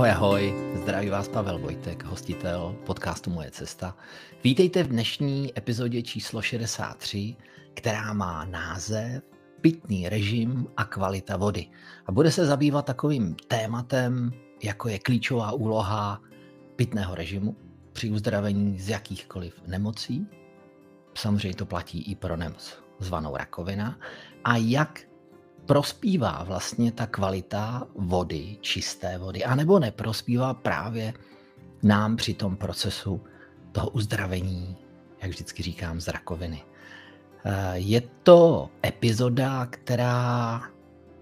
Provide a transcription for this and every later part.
Ahoj, ahoj, zdraví vás Pavel Vojtek, hostitel podcastu Moje cesta. Vítejte v dnešní epizodě číslo 63, která má název Pitný režim a kvalita vody. A bude se zabývat takovým tématem, jako je klíčová úloha pitného režimu při uzdravení z jakýchkoliv nemocí. Samozřejmě to platí i pro nemoc zvanou rakovina. A jak prospívá vlastně ta kvalita vody, čisté vody, anebo neprospívá právě nám při tom procesu toho uzdravení, jak vždycky říkám, z rakoviny. Eh, je to epizoda, která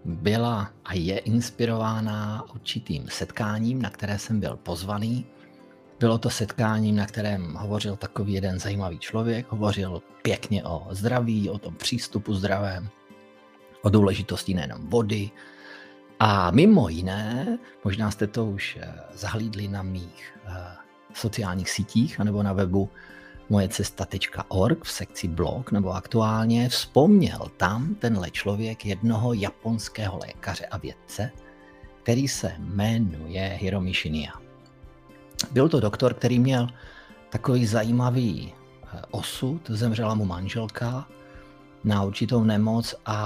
byla a je inspirována určitým setkáním, na které jsem byl pozvaný. Bylo to setkáním, na kterém hovořil takový jeden zajímavý člověk, hovořil pěkně o zdraví, o tom přístupu zdravém, o důležitosti nejenom vody. A mimo jiné, možná jste to už eh, zahlídli na mých eh, sociálních sítích anebo na webu mojecesta.org v sekci blog nebo aktuálně, vzpomněl tam tenhle člověk jednoho japonského lékaře a vědce, který se jmenuje Hiromi Shinya. Byl to doktor, který měl takový zajímavý eh, osud, zemřela mu manželka na určitou nemoc a,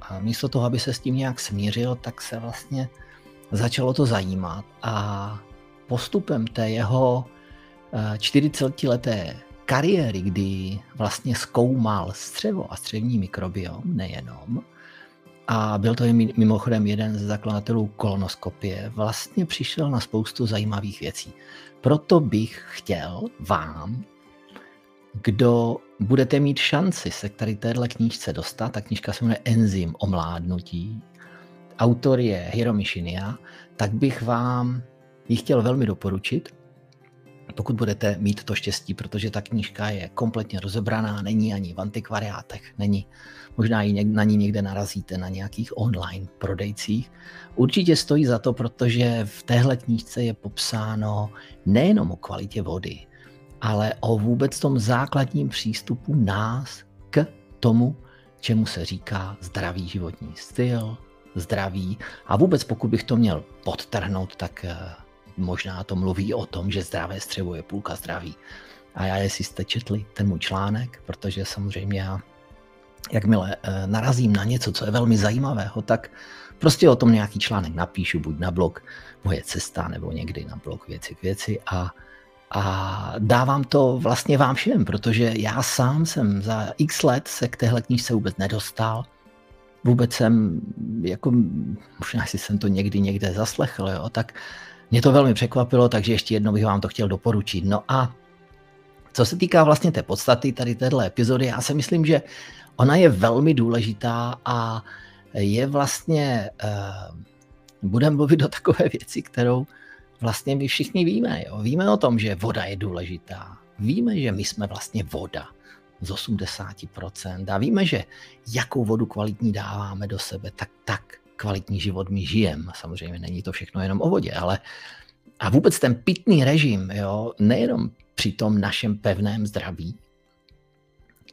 a místo toho, aby se s tím nějak smířil, tak se vlastně začalo to zajímat a postupem té jeho 40-leté kariéry, kdy vlastně zkoumal střevo a střevní mikrobiom nejenom, a byl to mimochodem jeden z zakladatelů kolonoskopie, vlastně přišel na spoustu zajímavých věcí. Proto bych chtěl vám, kdo budete mít šanci se k tady téhle knížce dostat, ta knížka se jmenuje Enzym o mládnutí, autor je Hiromi Shinya, tak bych vám ji chtěl velmi doporučit, pokud budete mít to štěstí, protože ta knížka je kompletně rozebraná, není ani v antikvariátech, není, možná i na ní někde narazíte na nějakých online prodejcích. Určitě stojí za to, protože v téhle knížce je popsáno nejenom o kvalitě vody, ale o vůbec tom základním přístupu nás k tomu, čemu se říká zdravý životní styl, zdraví. A vůbec pokud bych to měl podtrhnout, tak eh, možná to mluví o tom, že zdravé střevo je půlka zdraví. A já, jestli jste četli ten můj článek, protože samozřejmě já, jakmile eh, narazím na něco, co je velmi zajímavého, tak prostě o tom nějaký článek napíšu, buď na blog Moje cesta, nebo někdy na blog Věci k věci a a dávám to vlastně vám všem, protože já sám jsem za x let se k téhle knížce vůbec nedostal. Vůbec jsem, jako, možná si jsem to někdy někde zaslechl, jo, tak mě to velmi překvapilo, takže ještě jednou bych vám to chtěl doporučit. No a co se týká vlastně té podstaty tady této epizody, já si myslím, že ona je velmi důležitá a je vlastně, uh, budeme mluvit o takové věci, kterou vlastně my všichni víme. Jo? Víme o tom, že voda je důležitá. Víme, že my jsme vlastně voda z 80% a víme, že jakou vodu kvalitní dáváme do sebe, tak tak kvalitní život my žijeme. Samozřejmě není to všechno jenom o vodě, ale a vůbec ten pitný režim, jo, nejenom při tom našem pevném zdraví,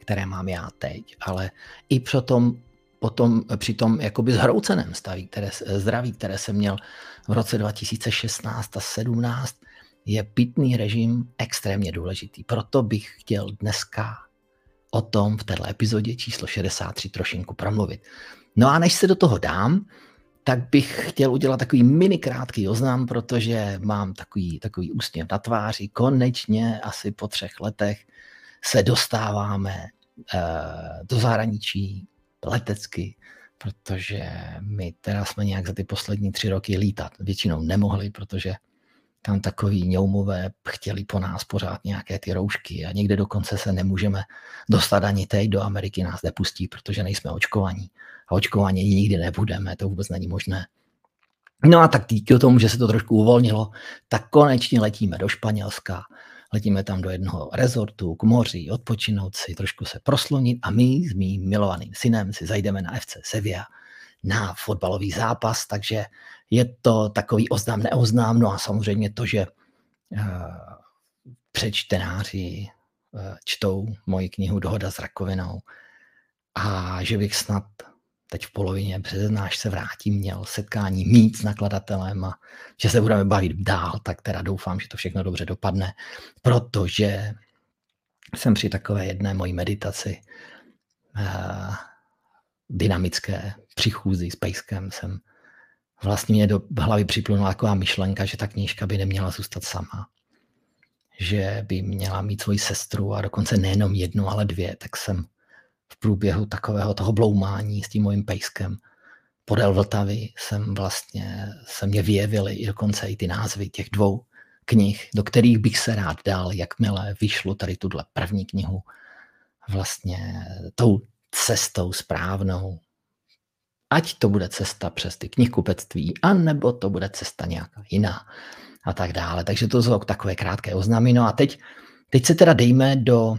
které mám já teď, ale i při tom, potom, při tom jakoby zhrouceném staví, které, zdraví, které jsem měl v roce 2016 a 17, je pitný režim extrémně důležitý. Proto bych chtěl dneska o tom v této epizodě číslo 63 trošinku promluvit. No a než se do toho dám, tak bych chtěl udělat takový mini krátký oznam, protože mám takový, takový úsměv na tváři. Konečně asi po třech letech se dostáváme uh, do zahraničí letecky, protože my teda jsme nějak za ty poslední tři roky lítat většinou nemohli, protože tam takový ňoumové chtěli po nás pořád nějaké ty roušky a někde dokonce se nemůžeme dostat ani teď do Ameriky nás nepustí, protože nejsme očkovaní. A očkovaní nikdy nebudeme, to vůbec není možné. No a tak díky tomu, že se to trošku uvolnilo, tak konečně letíme do Španělska, letíme tam do jednoho rezortu k moři, odpočinout si, trošku se proslonit a my s mým milovaným synem si zajdeme na FC Sevilla na fotbalový zápas, takže je to takový oznám, neoznám, no a samozřejmě to, že uh, přečtenáři uh, čtou moji knihu Dohoda s rakovinou a že bych snad teď v polovině se vrátím, měl setkání mít s nakladatelem a že se budeme bavit dál, tak teda doufám, že to všechno dobře dopadne, protože jsem při takové jedné mojí meditaci uh, dynamické přichůzi s Pejskem jsem vlastně mě do hlavy připlunula taková myšlenka, že ta knížka by neměla zůstat sama. Že by měla mít svoji sestru a dokonce nejenom jednu, ale dvě, tak jsem v průběhu takového toho bloumání s tím mojím pejskem podél Vltavy jsem vlastně, se mě vyjevily i dokonce i ty názvy těch dvou knih, do kterých bych se rád dal, jakmile vyšlo tady tuhle první knihu vlastně tou cestou správnou. Ať to bude cesta přes ty knihkupectví, anebo to bude cesta nějaká jiná a tak dále. Takže to jsou takové krátké oznámy. No a teď, teď se teda dejme do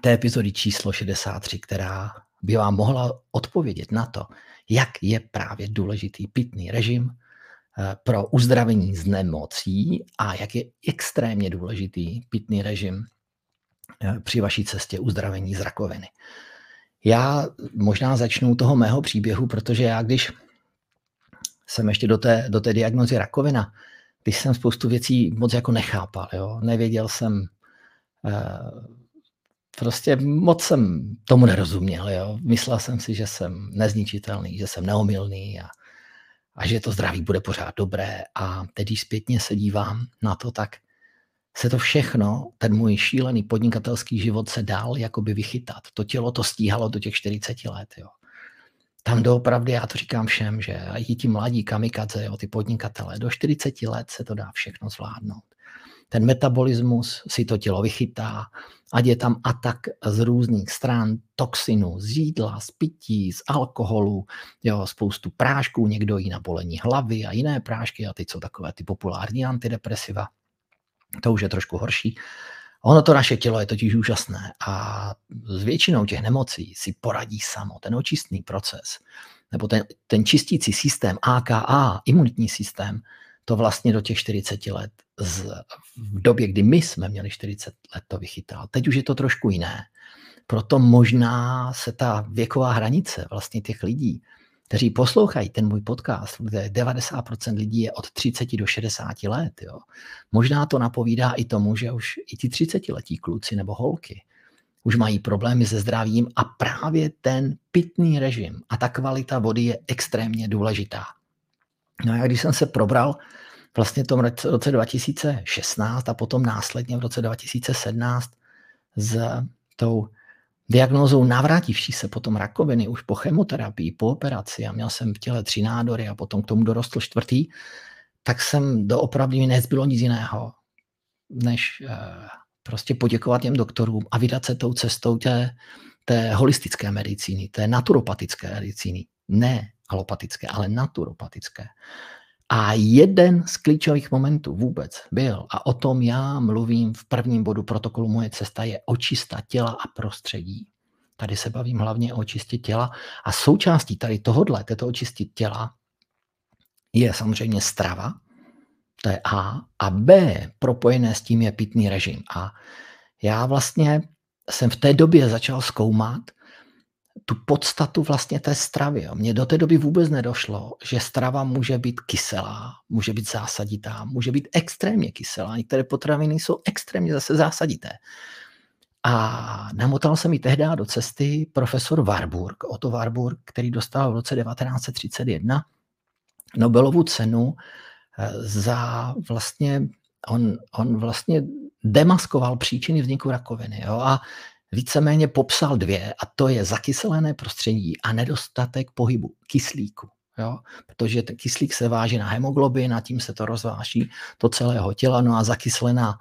té epizody číslo 63, která by vám mohla odpovědět na to, jak je právě důležitý pitný režim eh, pro uzdravení z nemocí a jak je extrémně důležitý pitný režim eh, při vaší cestě uzdravení z rakoviny. Já možná začnu toho mého příběhu, protože já, když jsem ještě do té, do té diagnozy rakovina, když jsem spoustu věcí moc jako nechápal, jo? nevěděl jsem, eh, prostě moc jsem tomu nerozuměl. Jo? Myslel jsem si, že jsem nezničitelný, že jsem neomilný a, a že to zdraví bude pořád dobré. A teď, když zpětně se dívám na to, tak se to všechno, ten můj šílený podnikatelský život se dál jakoby vychytat. To tělo to stíhalo do těch 40 let. Jo. Tam doopravdy, já to říkám všem, že i ti mladí kamikadze, jo, ty podnikatele, do 40 let se to dá všechno zvládnout ten metabolismus si to tělo vychytá, ať je tam atak z různých stran, toxinu, z jídla, z pití, z alkoholu, jo, spoustu prášků, někdo jí na bolení hlavy a jiné prášky a teď jsou takové ty populární antidepresiva. To už je trošku horší. Ono to naše tělo je totiž úžasné a s většinou těch nemocí si poradí samo. Ten očistný proces, nebo ten, ten čistící systém AKA, imunitní systém, to vlastně do těch 40 let z, v době, kdy my jsme měli 40 let, to vychytal. Teď už je to trošku jiné. Proto možná se ta věková hranice vlastně těch lidí, kteří poslouchají ten můj podcast, kde 90% lidí je od 30 do 60 let, jo, možná to napovídá i tomu, že už i ti 30-letí kluci nebo holky už mají problémy se zdravím a právě ten pitný režim a ta kvalita vody je extrémně důležitá. No a když jsem se probral vlastně v tom roce 2016 a potom následně v roce 2017 s tou diagnózou navrátivší se potom rakoviny už po chemoterapii, po operaci a měl jsem v těle tři nádory a potom k tomu dorostl čtvrtý, tak jsem doopravdy mi nezbylo nic jiného, než eh, prostě poděkovat těm doktorům a vydat se tou cestou té, té holistické medicíny, té naturopatické medicíny. Ne alopatické, ale naturopatické. A jeden z klíčových momentů vůbec byl, a o tom já mluvím v prvním bodu protokolu Moje cesta, je očista těla a prostředí. Tady se bavím hlavně o očistě těla a součástí tady tohodle, této očistit těla, je samozřejmě strava, to je A, a B, propojené s tím je pitný režim. A já vlastně jsem v té době začal zkoumat, tu podstatu vlastně té stravy. Mně do té doby vůbec nedošlo, že strava může být kyselá, může být zásaditá, může být extrémně kyselá. Některé potraviny jsou extrémně zase zásadité. A namotal se mi tehdy do cesty profesor Warburg, Otto Warburg, který dostal v roce 1931 Nobelovu cenu eh, za vlastně, on, on vlastně demaskoval příčiny vzniku rakoviny. Jo? A víceméně popsal dvě, a to je zakyselené prostředí a nedostatek pohybu kyslíku. Jo? Protože ten kyslík se váží na hemoglobin a tím se to rozváží do celého těla. No a zakyslená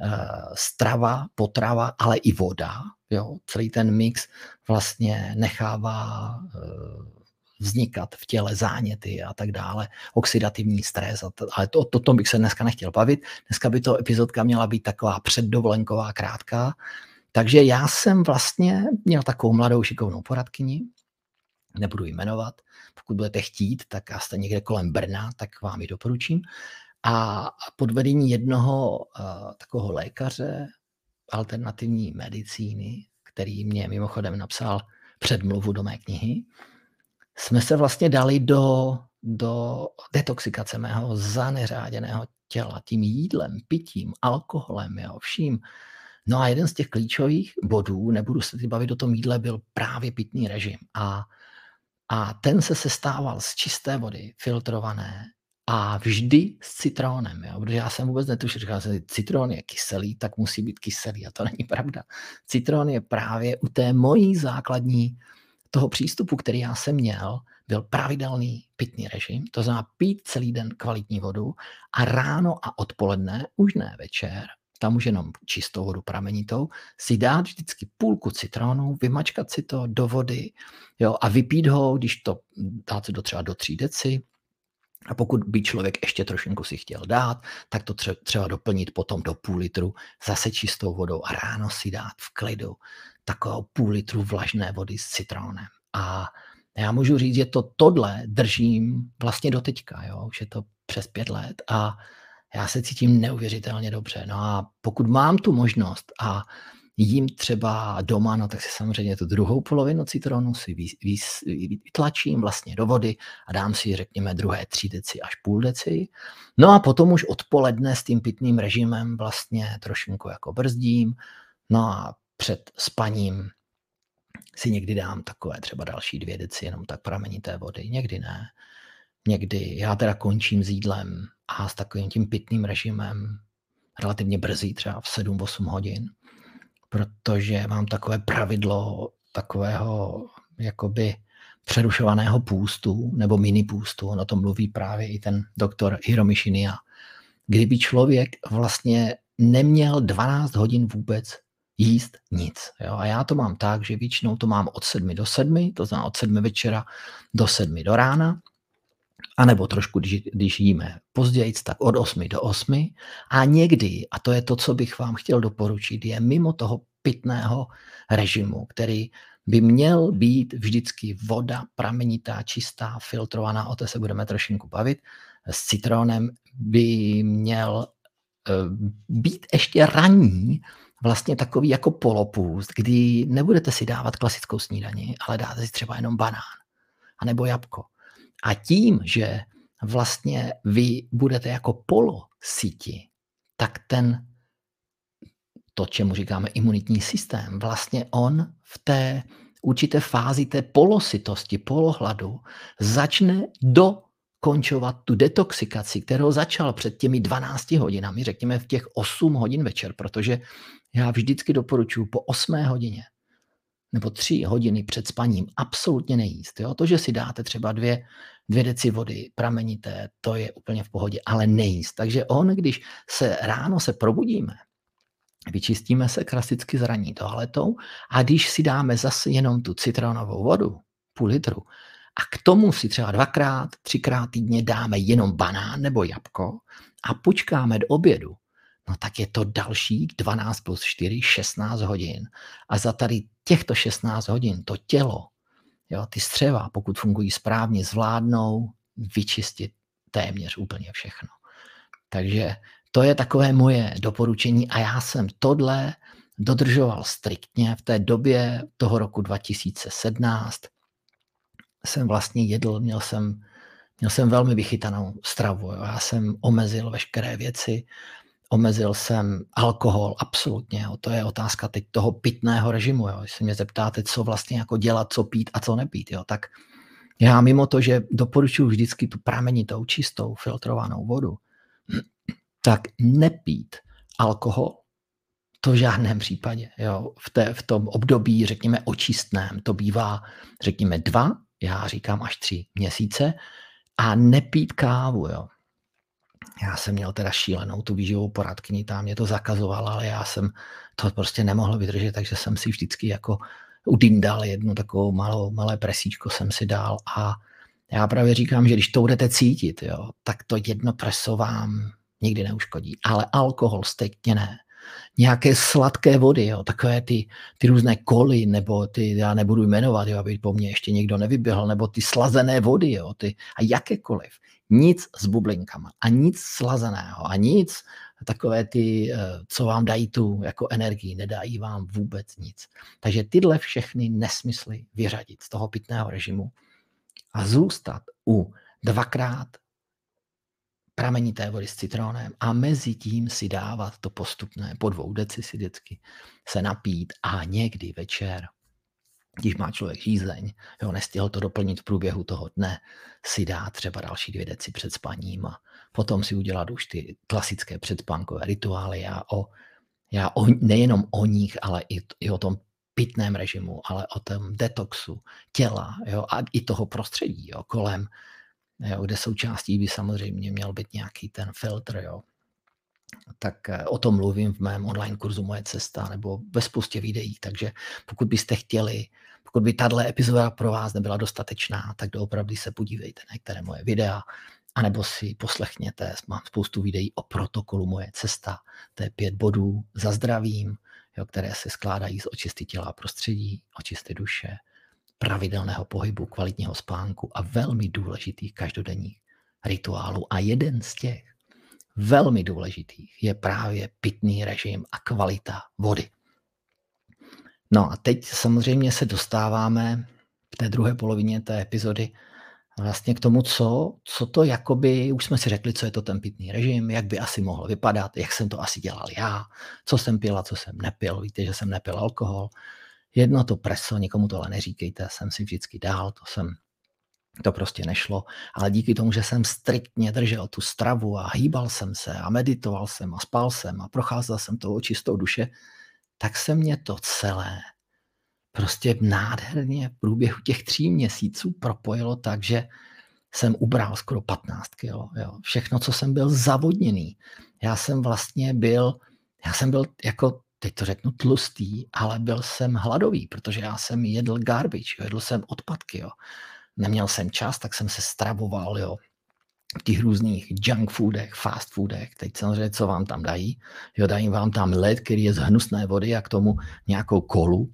e, strava, potrava, ale i voda, jo? celý ten mix vlastně nechává e, vznikat v těle záněty a tak dále, oxidativní stres. A to, ale to, to, to bych se dneska nechtěl bavit. Dneska by to epizodka měla být taková předdovolenková, krátká, takže já jsem vlastně měl takovou mladou šikovnou poradkyni, nebudu jmenovat, pokud budete chtít, tak já jste někde kolem Brna, tak vám ji doporučím. A pod vedení jednoho uh, takového lékaře alternativní medicíny, který mě mimochodem napsal předmluvu do mé knihy, jsme se vlastně dali do, do detoxikace mého zaneřáděného těla tím jídlem, pitím, alkoholem, jo, vším. No a jeden z těch klíčových bodů, nebudu se teď bavit o tom jídle, byl právě pitný režim. A, a ten se sestával z čisté vody, filtrované, a vždy s citrónem, jo? protože já jsem vůbec netušil, říkal jsem, citron je kyselý, tak musí být kyselý a to není pravda. Citron je právě u té mojí základní toho přístupu, který já jsem měl, byl pravidelný pitný režim, to znamená pít celý den kvalitní vodu a ráno a odpoledne, už ne večer, tam už jenom čistou vodu pramenitou, si dát vždycky půlku citronu, vymačkat si to do vody jo, a vypít ho, když to dáte do třeba do 3 deci, a pokud by člověk ještě trošinku si chtěl dát, tak to třeba doplnit potom do půl litru zase čistou vodou a ráno si dát v klidu takovou půl litru vlažné vody s citronem. A já můžu říct, že to tohle držím vlastně do teďka, jo? už je to přes pět let a já se cítím neuvěřitelně dobře. No a pokud mám tu možnost a jím třeba doma, no tak si samozřejmě tu druhou polovinu citronu si vytlačím vlastně do vody a dám si, řekněme, druhé tři deci až půl deci. No a potom už odpoledne s tím pitným režimem vlastně trošinku jako brzdím. No a před spaním si někdy dám takové třeba další dvě deci, jenom tak pramenité vody, někdy ne. Někdy já teda končím s jídlem a s takovým tím pitným režimem relativně brzy, třeba v 7-8 hodin protože mám takové pravidlo takového jakoby přerušovaného půstu nebo mini půstu, o tom mluví právě i ten doktor Hiromi Shinya. Kdyby člověk vlastně neměl 12 hodin vůbec jíst nic. Jo? A já to mám tak, že většinou to mám od 7 do 7, to znamená od 7 večera do 7 do rána, a nebo trošku, když, když jíme později, tak od 8 do 8. A někdy, a to je to, co bych vám chtěl doporučit, je mimo toho pitného režimu, který by měl být vždycky voda pramenitá, čistá, filtrovaná, o té se budeme trošinku bavit, s citronem by měl eh, být ještě ranní, vlastně takový jako polopůst, kdy nebudete si dávat klasickou snídani, ale dáte si třeba jenom banán, anebo jabko. A tím, že vlastně vy budete jako polo síti, tak ten, to, čemu říkáme imunitní systém, vlastně on v té určité fázi té polositosti, polohladu začne dokončovat tu detoxikaci, kterou začal před těmi 12 hodinami, řekněme v těch 8 hodin večer, protože já vždycky doporučuji po 8 hodině nebo tři hodiny před spaním absolutně nejíst. Jo? To, že si dáte třeba dvě, dvě deci vody pramenité, to je úplně v pohodě, ale nejíst. Takže on, když se ráno se probudíme, vyčistíme se klasicky zraní toaletou a když si dáme zase jenom tu citronovou vodu, půl litru, a k tomu si třeba dvakrát, třikrát týdně dáme jenom banán nebo jabko a počkáme do obědu, no tak je to další 12 plus 4, 16 hodin. A za tady těchto 16 hodin to tělo, jo, ty střeva, pokud fungují správně, zvládnou vyčistit téměř úplně všechno. Takže to je takové moje doporučení a já jsem tohle dodržoval striktně v té době toho roku 2017. Jsem vlastně jedl, měl jsem, měl jsem velmi vychytanou stravu. Jo. Já jsem omezil veškeré věci, omezil jsem alkohol, absolutně. Jo. To je otázka teď toho pitného režimu. Jo. Když se mě zeptáte, co vlastně jako dělat, co pít a co nepít, jo, tak já mimo to, že doporučuji vždycky tu pramenitou, čistou, filtrovanou vodu, tak nepít alkohol, to v žádném případě. Jo. V, té, v tom období, řekněme, očistném, to bývá, řekněme, dva, já říkám až tři měsíce, a nepít kávu. Jo. Já jsem měl teda šílenou tu výživovou poradkyni, tam mě to zakazovala, ale já jsem to prostě nemohl vydržet, takže jsem si vždycky jako udindal jednu takovou malou, malé presíčko jsem si dal a já právě říkám, že když to budete cítit, jo, tak to jedno preso vám nikdy neuškodí. Ale alkohol stejně ne. Nějaké sladké vody, jo, takové ty, ty různé koly, nebo ty, já nebudu jmenovat, jo, aby po mně ještě někdo nevyběhl, nebo ty slazené vody, jo, ty, a jakékoliv. Nic s bublinkama a nic slazeného a nic takové ty, eh, co vám dají tu jako energii, nedají vám vůbec nic. Takže tyhle všechny nesmysly vyřadit z toho pitného režimu a zůstat u dvakrát pramenité vody s citronem a mezi tím si dávat to postupné, po dvou deci si vždycky se napít a někdy večer, když má člověk žízeň, jo, nestihl to doplnit v průběhu toho dne, si dá třeba další dvě deci před spaním a potom si udělat už ty klasické předspánkové rituály. Já, o, já o, nejenom o nich, ale i, i o tom pitném režimu, ale o tom detoxu těla jo, a i toho prostředí jo, kolem, jo, kde součástí by samozřejmě měl být nějaký ten filtr, jo. Tak eh, o tom mluvím v mém online kurzu Moje cesta nebo ve spoustě videí, takže pokud byste chtěli, pokud by tato epizoda pro vás nebyla dostatečná, tak doopravdy se podívejte na některé moje videa, anebo si poslechněte, mám spoustu videí o protokolu Moje cesta, to je pět bodů. Za zdravím, jo, které se skládají z očisty těla a prostředí, očisty duše, pravidelného pohybu, kvalitního spánku a velmi důležitých každodenních rituálů. A jeden z těch velmi důležitých je právě pitný režim a kvalita vody. No a teď samozřejmě se dostáváme v té druhé polovině té epizody vlastně k tomu, co, co to jakoby, už jsme si řekli, co je to ten pitný režim, jak by asi mohl vypadat, jak jsem to asi dělal já, co jsem pil a co jsem nepil. Víte, že jsem nepil alkohol, Jedno to preso, nikomu to ale neříkejte, jsem si vždycky dál, to jsem to prostě nešlo, ale díky tomu, že jsem striktně držel tu stravu a hýbal jsem se a meditoval jsem a spal jsem a procházel jsem tou čistou duše, tak se mě to celé prostě nádherně v průběhu těch tří měsíců propojilo tak, že jsem ubral skoro 15 kilo. Jo. Všechno, co jsem byl zavodněný. Já jsem vlastně byl, já jsem byl jako teď to řeknu tlustý, ale byl jsem hladový, protože já jsem jedl garbage, jedl jsem odpadky, jo. Neměl jsem čas, tak jsem se stravoval, jo, v těch různých junk foodech, fast foodech, teď samozřejmě, co vám tam dají, jo, dají vám tam led, který je z hnusné vody a k tomu nějakou kolu,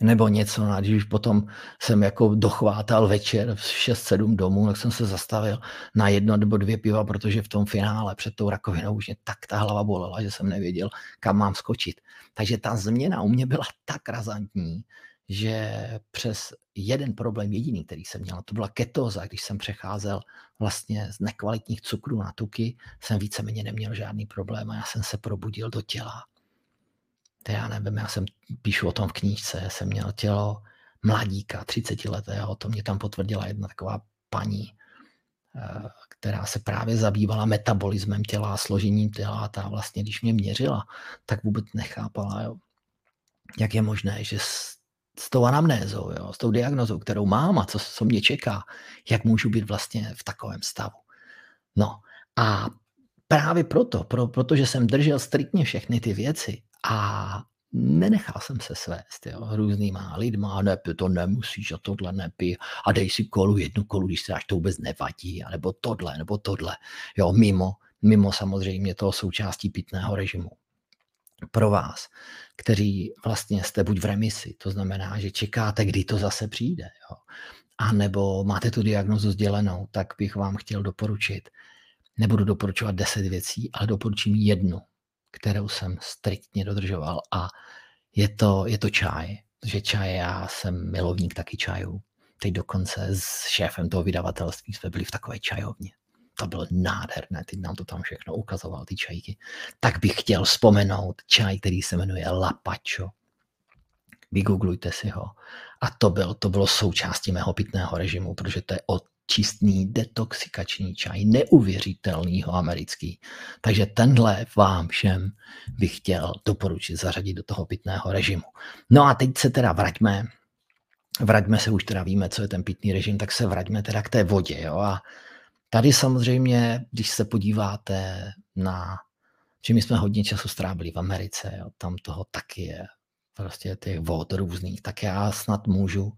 nebo něco, a když potom jsem jako dochvátal večer v 6-7 domů, tak jsem se zastavil na jedno nebo dvě piva, protože v tom finále před tou rakovinou už mě tak ta hlava bolela, že jsem nevěděl, kam mám skočit. Takže ta změna u mě byla tak razantní, že přes jeden problém jediný, který jsem měl, to byla ketóza, když jsem přecházel vlastně z nekvalitních cukrů na tuky, jsem víceméně neměl žádný problém a já jsem se probudil do těla to já nevím, já jsem píšu o tom v knížce, jsem měl tělo mladíka, 30 letého, to mě tam potvrdila jedna taková paní, eh, která se právě zabývala metabolismem těla, složením těla a ta vlastně, když mě měřila, tak vůbec nechápala, jo, jak je možné, že s, s tou anamnézou, jo, s tou diagnozou, kterou mám a co, co mě čeká, jak můžu být vlastně v takovém stavu. No a právě proto, pro, protože jsem držel striktně všechny ty věci, a nenechal jsem se svést jo, různýma lidma, ne, to nemusíš a tohle nepí. A dej si kolu, jednu kolu, když se až to vůbec nevadí, nebo tohle, nebo tohle, jo, mimo, mimo samozřejmě toho součástí pitného režimu. Pro vás, kteří vlastně jste buď v remisi, to znamená, že čekáte, kdy to zase přijde, jo, a nebo máte tu diagnozu sdělenou, tak bych vám chtěl doporučit, nebudu doporučovat deset věcí, ale doporučím jednu, kterou jsem striktně dodržoval a je to, je to čaj. Že čaj, já jsem milovník taky čajů. Teď dokonce s šéfem toho vydavatelství jsme byli v takové čajovně. To bylo nádherné, teď nám to tam všechno ukazoval, ty čajky. Tak bych chtěl vzpomenout čaj, který se jmenuje Lapacho. Vygooglujte si ho. A to, byl, to bylo součástí mého pitného režimu, protože to je od čistný detoxikační čaj, neuvěřitelnýho americký. Takže tenhle vám všem bych chtěl doporučit zařadit do toho pitného režimu. No a teď se teda vraťme, vraťme se, už teda víme, co je ten pitný režim, tak se vraťme teda k té vodě. Jo? A tady samozřejmě, když se podíváte na, že my jsme hodně času strávili v Americe, jo? tam toho taky je prostě těch vod různých, tak já snad můžu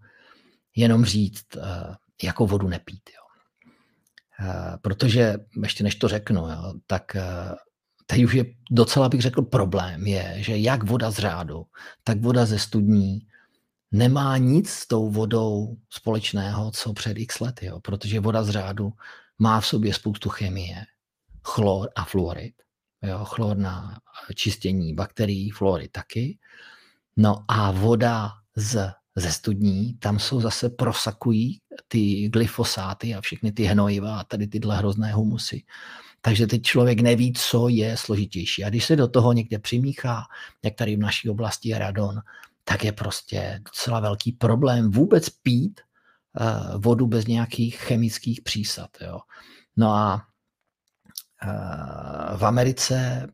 jenom říct, eh, jako vodu nepít. Jo. Eh, protože, ještě než to řeknu, jo, tak eh, teď už je docela, bych řekl, problém je, že jak voda z řádu, tak voda ze studní nemá nic s tou vodou společného, co před x lety, jo, protože voda z řádu má v sobě spoustu chemie, chlor a fluorid. Jo, chlor na čištění bakterií, fluorid taky. No a voda z ze studní, tam jsou zase prosakují ty glyfosáty a všechny ty hnojiva a tady tyhle hrozné humusy. Takže teď člověk neví, co je složitější. A když se do toho někde přimíchá, jak tady v naší oblasti je radon, tak je prostě docela velký problém vůbec pít uh, vodu bez nějakých chemických přísad. Jo. No a uh, v Americe,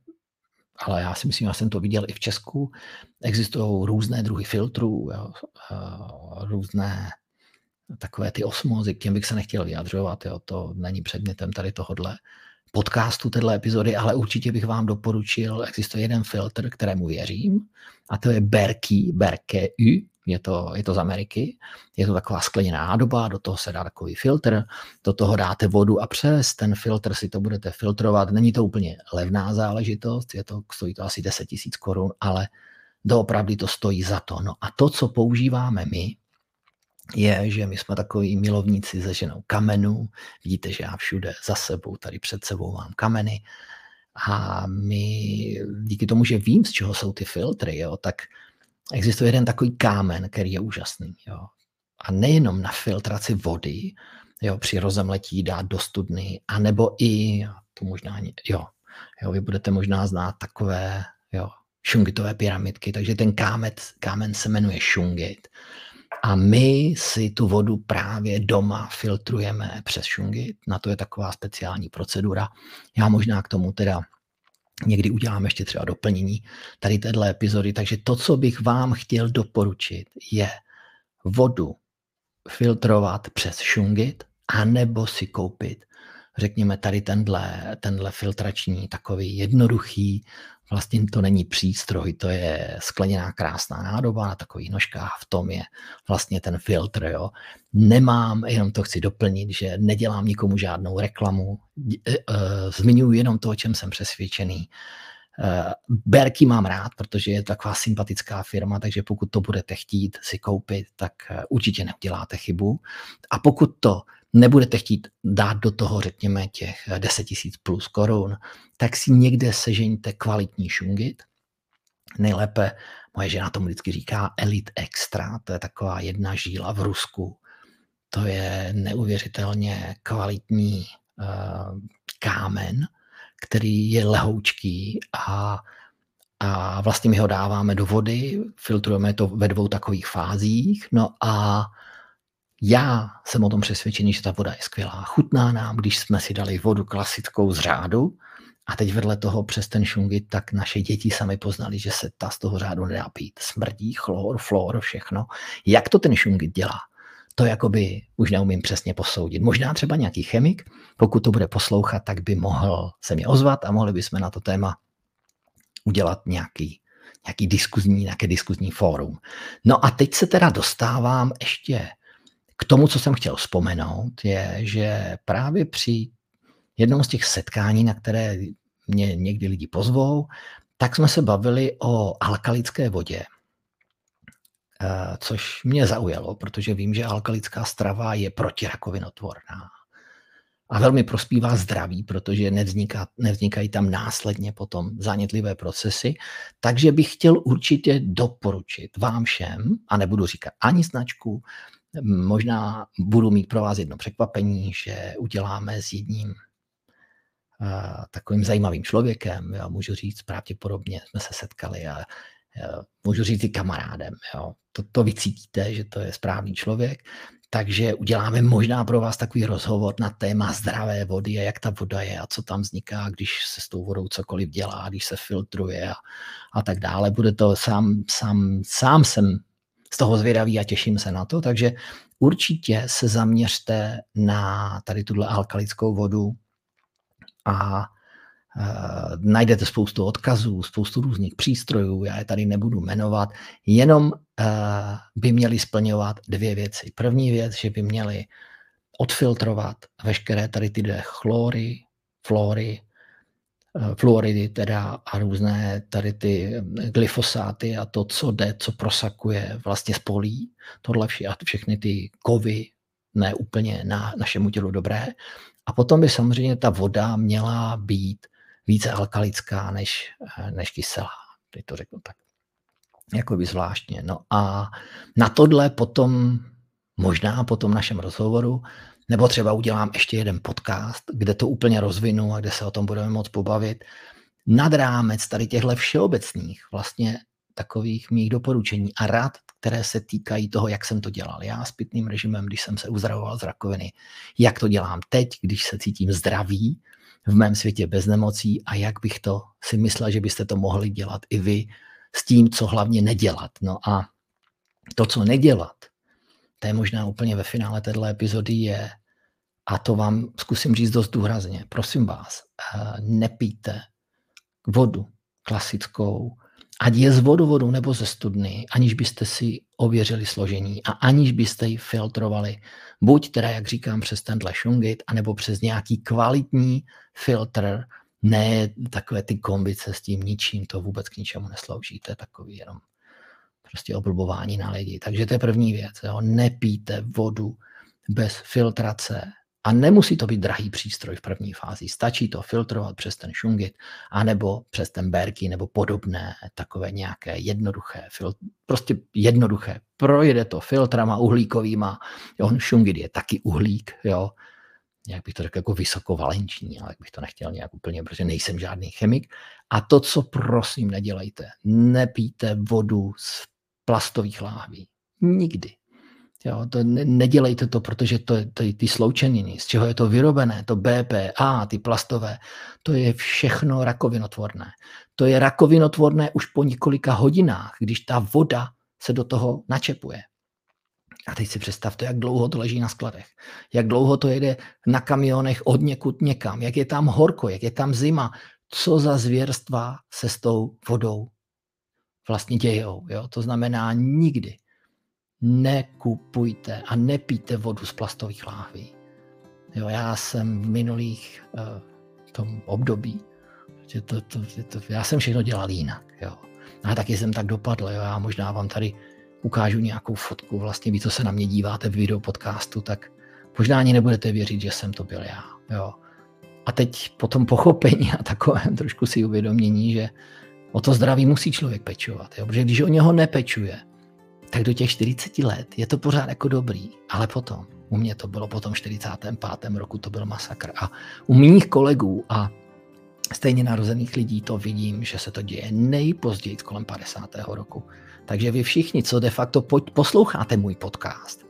ale já si myslím, že jsem to viděl i v Česku, existují různé druhy filtrů, jo, uh, různé takové ty osmozy, k těm bych se nechtěl vyjadřovat, jo, to není předmětem tady tohodle podcastu této epizody, ale určitě bych vám doporučil, existuje jeden filtr, kterému věřím, a to je Berkey, Berkey, je to, je to z Ameriky, je to taková skleněná nádoba, do toho se dá takový filtr, do toho dáte vodu a přes ten filtr si to budete filtrovat. Není to úplně levná záležitost, je to, stojí to asi 10 000 korun, ale doopravdy to stojí za to. No a to, co používáme my, je, že my jsme takový milovníci ze ženou kamenů. Vidíte, že já všude za sebou, tady před sebou mám kameny. A my díky tomu, že vím, z čeho jsou ty filtry, jo, tak existuje jeden takový kámen, který je úžasný. Jo. A nejenom na filtraci vody, jo, při rozemletí dát do studny, anebo i, to možná, jo, jo, vy budete možná znát takové, jo, šungitové pyramidky, takže ten kámen, kámen se jmenuje šungit a my si tu vodu právě doma filtrujeme přes šungit. Na to je taková speciální procedura. Já možná k tomu teda někdy udělám ještě třeba doplnění tady této epizody. Takže to, co bych vám chtěl doporučit, je vodu filtrovat přes šungit, anebo si koupit, řekněme, tady tenhle, tenhle filtrační, takový jednoduchý, Vlastně to není přístroj, to je skleněná krásná nádoba na takových nožkách, v tom je vlastně ten filtr. Jo. Nemám, jenom to chci doplnit, že nedělám nikomu žádnou reklamu, e, e, zmiňuji jenom to, o čem jsem přesvědčený. E, Berky mám rád, protože je taková sympatická firma, takže pokud to budete chtít si koupit, tak určitě neuděláte chybu. A pokud to nebudete chtít dát do toho, řekněme, těch 10 tisíc plus korun, tak si někde sežeňte kvalitní šungit. Nejlépe, moje žena tomu vždycky říká Elite Extra, to je taková jedna žíla v Rusku. To je neuvěřitelně kvalitní uh, kámen, který je lehoučký a, a vlastně my ho dáváme do vody, filtrujeme to ve dvou takových fázích, no a já jsem o tom přesvědčený, že ta voda je skvělá. Chutná nám, když jsme si dali vodu klasickou z řádu a teď vedle toho přes ten šungit, tak naše děti sami poznali, že se ta z toho řádu nedá pít. Smrdí, chlor, flor, všechno. Jak to ten šungit dělá? To jakoby už neumím přesně posoudit. Možná třeba nějaký chemik, pokud to bude poslouchat, tak by mohl se mě ozvat a mohli bychom na to téma udělat nějaký, nějaký diskuzní, nějaké diskuzní fórum. No a teď se teda dostávám ještě k tomu, co jsem chtěl vzpomenout, je, že právě při jednom z těch setkání, na které mě někdy lidi pozvou, tak jsme se bavili o alkalické vodě, eh, což mě zaujalo, protože vím, že alkalická strava je protirakovinotvorná a velmi prospívá zdraví, protože nevzniká, nevznikají tam následně potom zánětlivé procesy. Takže bych chtěl určitě doporučit vám všem, a nebudu říkat ani značku, Možná budu mít pro vás jedno překvapení, že uděláme s jedním uh, takovým zajímavým člověkem. Já můžu říct, pravděpodobně jsme se setkali a uh, můžu říct i kamarádem. Jo. To, to vy cítíte, že to je správný člověk. Takže uděláme možná pro vás takový rozhovor na téma zdravé vody a jak ta voda je a co tam vzniká, když se s tou vodou cokoliv dělá, když se filtruje a, a tak dále. Bude to sám, sám, sám jsem z toho zvědavý a těším se na to. Takže určitě se zaměřte na tady tuhle alkalickou vodu a Uh, najdete spoustu odkazů, spoustu různých přístrojů, já je tady nebudu jmenovat, jenom uh, by měli splňovat dvě věci. První věc, že by měli odfiltrovat veškeré tady ty chlory, flory fluoridy teda a různé tady ty eh, glyfosáty a to, co jde, co prosakuje vlastně z polí, tohle vše, a všechny ty kovy, ne úplně na našemu tělu dobré. A potom by samozřejmě ta voda měla být více alkalická než, eh, než kyselá. Teď to řeknu tak. Jakoby zvláštně. No a na tohle potom, možná po tom našem rozhovoru, nebo třeba udělám ještě jeden podcast, kde to úplně rozvinu a kde se o tom budeme moc pobavit, nad rámec tady těchto všeobecných vlastně takových mých doporučení a rád, které se týkají toho, jak jsem to dělal já s pitným režimem, když jsem se uzdravoval z rakoviny, jak to dělám teď, když se cítím zdravý v mém světě bez nemocí a jak bych to si myslel, že byste to mohli dělat i vy s tím, co hlavně nedělat. No a to, co nedělat, to je možná úplně ve finále této epizody je, a to vám zkusím říct dost důrazně, prosím vás, eh, nepijte vodu klasickou, ať je z vodovodu nebo ze studny, aniž byste si ověřili složení a aniž byste ji filtrovali, buď teda, jak říkám, přes tenhle šungit, anebo přes nějaký kvalitní filtr, ne takové ty kombice s tím ničím, to vůbec k ničemu neslouží, to je takový jenom prostě oblbování na lidi. Takže to je první věc, jo. nepijte vodu bez filtrace, a nemusí to být drahý přístroj v první fázi. Stačí to filtrovat přes ten šungit, anebo přes ten berky, nebo podobné takové nějaké jednoduché, prostě jednoduché. Projede to filtrama uhlíkovýma. On šungit je taky uhlík, jo. Jak bych to řekl, jako vysokovalenční, ale jak bych to nechtěl nějak úplně, protože nejsem žádný chemik. A to, co prosím nedělejte, nepijte vodu z plastových láhví. Nikdy. Jo, to ne, nedělejte to, protože to, to, ty sloučeniny, z čeho je to vyrobené, to BPA, ty plastové, to je všechno rakovinotvorné. To je rakovinotvorné už po několika hodinách, když ta voda se do toho načepuje. A teď si představte, jak dlouho to leží na skladech, jak dlouho to jede na kamionech od někud někam, jak je tam horko, jak je tam zima, co za zvěrstva se s tou vodou vlastně dějou. Jo? To znamená nikdy nekupujte a nepijte vodu z plastových láhví. Jo, já jsem v minulých uh, tom období, že to, to, to, já jsem všechno dělal jinak. Jo. A taky jsem tak dopadl. Jo. Já možná vám tady ukážu nějakou fotku, vlastně vy, co se na mě díváte v video podcastu, tak možná ani nebudete věřit, že jsem to byl já. Jo. A teď po tom pochopení a takovém trošku si uvědomění, že o to zdraví musí člověk pečovat. Jo. Protože když o něho nepečuje, tak do těch 40 let je to pořád jako dobrý, ale potom, u mě to bylo potom 45. roku, to byl masakr a u mých kolegů a stejně narozených lidí to vidím, že se to děje nejpozději kolem 50. roku. Takže vy všichni, co de facto posloucháte můj podcast,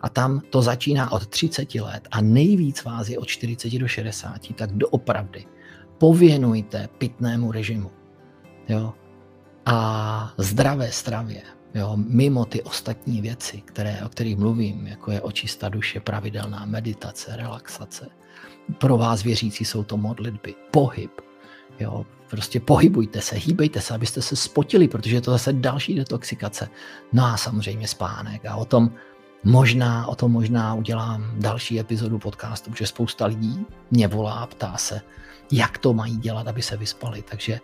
a tam to začíná od 30 let a nejvíc vás je od 40 do 60, tak doopravdy pověnujte pitnému režimu jo? a zdravé stravě, Jo, mimo ty ostatní věci, které, o kterých mluvím, jako je očista duše, pravidelná meditace, relaxace. Pro vás věřící jsou to modlitby, pohyb. Jo, prostě pohybujte se, hýbejte se, abyste se spotili, protože je to zase další detoxikace. No a samozřejmě spánek. A o tom možná, o tom možná udělám další epizodu podcastu, protože spousta lidí mě volá a ptá se, jak to mají dělat, aby se vyspali. Takže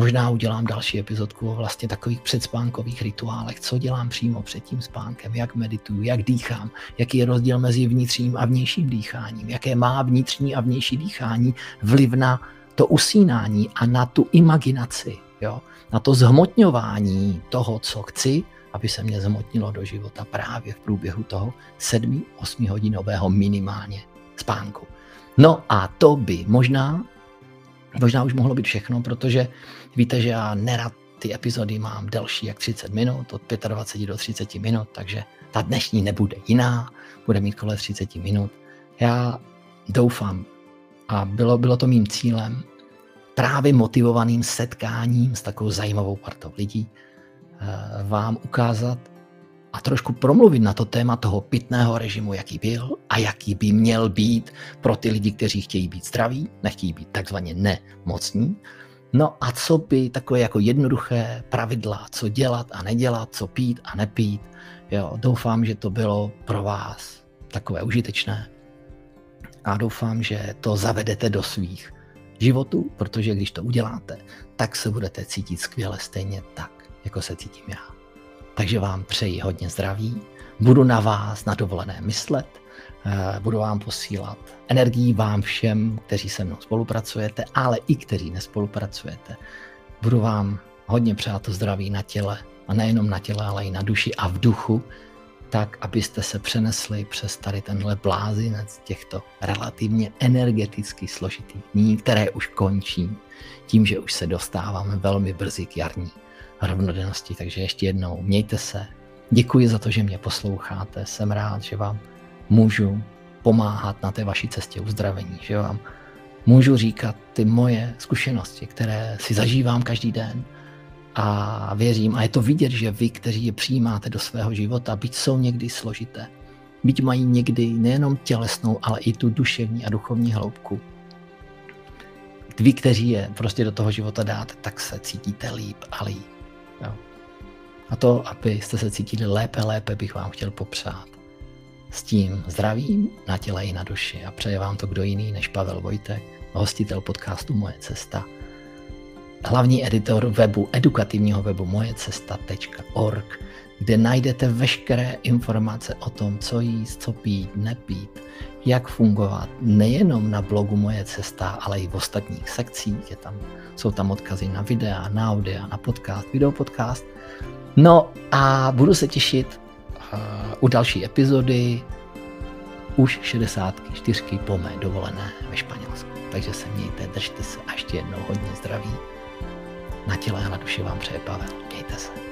Možná udělám další epizodku o vlastně takových předspánkových rituálech, co dělám přímo před tím spánkem, jak medituju, jak dýchám, jaký je rozdíl mezi vnitřním a vnějším dýcháním, jaké má vnitřní a vnější dýchání vliv na to usínání a na tu imaginaci, jo? na to zhmotňování toho, co chci, aby se mě zhmotnilo do života právě v průběhu toho 7-8 hodinového minimálně spánku. No a to by možná Možná už mohlo být všechno, protože víte, že já nerad ty epizody mám delší jak 30 minut, od 25 do 30 minut, takže ta dnešní nebude jiná, bude mít kolem 30 minut. Já doufám, a bylo, bylo to mým cílem, právě motivovaným setkáním s takovou zajímavou partou lidí, eh, vám ukázat, a trošku promluvit na to téma toho pitného režimu, jaký byl a jaký by měl být pro ty lidi, kteří chtějí být zdraví, nechtějí být takzvaně nemocní. No a co by takové jako jednoduché pravidla, co dělat a nedělat, co pít a nepít. Jo, doufám, že to bylo pro vás takové užitečné a doufám, že to zavedete do svých životů, protože když to uděláte, tak se budete cítit skvěle stejně tak, jako se cítím já. Takže vám přeji hodně zdraví, budu na vás na dovolené myslet, budu vám posílat energii vám všem, kteří se mnou spolupracujete, ale i kteří nespolupracujete. Budu vám hodně přát to zdraví na těle a nejenom na těle, ale i na duši a v duchu, tak, abyste se přenesli přes tady tenhle blázinec těchto relativně energeticky složitých dní, které už končí, tím, že už se dostáváme velmi brzy k jarní rovnodennosti. Takže ještě jednou, mějte se. Děkuji za to, že mě posloucháte. Jsem rád, že vám můžu pomáhat na té vaší cestě uzdravení, že vám můžu říkat ty moje zkušenosti, které si zažívám každý den a věřím, a je to vidět, že vy, kteří je přijímáte do svého života, byť jsou někdy složité, byť mají někdy nejenom tělesnou, ale i tu duševní a duchovní hloubku, vy, kteří je prostě do toho života dáte, tak se cítíte líp a líp. Jo. A to, abyste se cítili lépe, lépe, bych vám chtěl popřát. S tím zdravím na těle i na duši a přeje vám to kdo jiný než Pavel Vojtek, hostitel podcastu Moje cesta, hlavní editor webu, edukativního webu mojecesta.org, kde najdete veškeré informace o tom, co jíst, co pít, nepít, jak fungovat nejenom na blogu Moje cesta, ale i v ostatních sekcích. Je tam, jsou tam odkazy na videa, na audio, na podcast, videopodcast. No a budu se těšit u další epizody už 64 po mé dovolené ve Španělsku. Takže se mějte, držte se a ještě jednou hodně zdraví. Na těle a na duši vám přeje Pavel. Mějte se.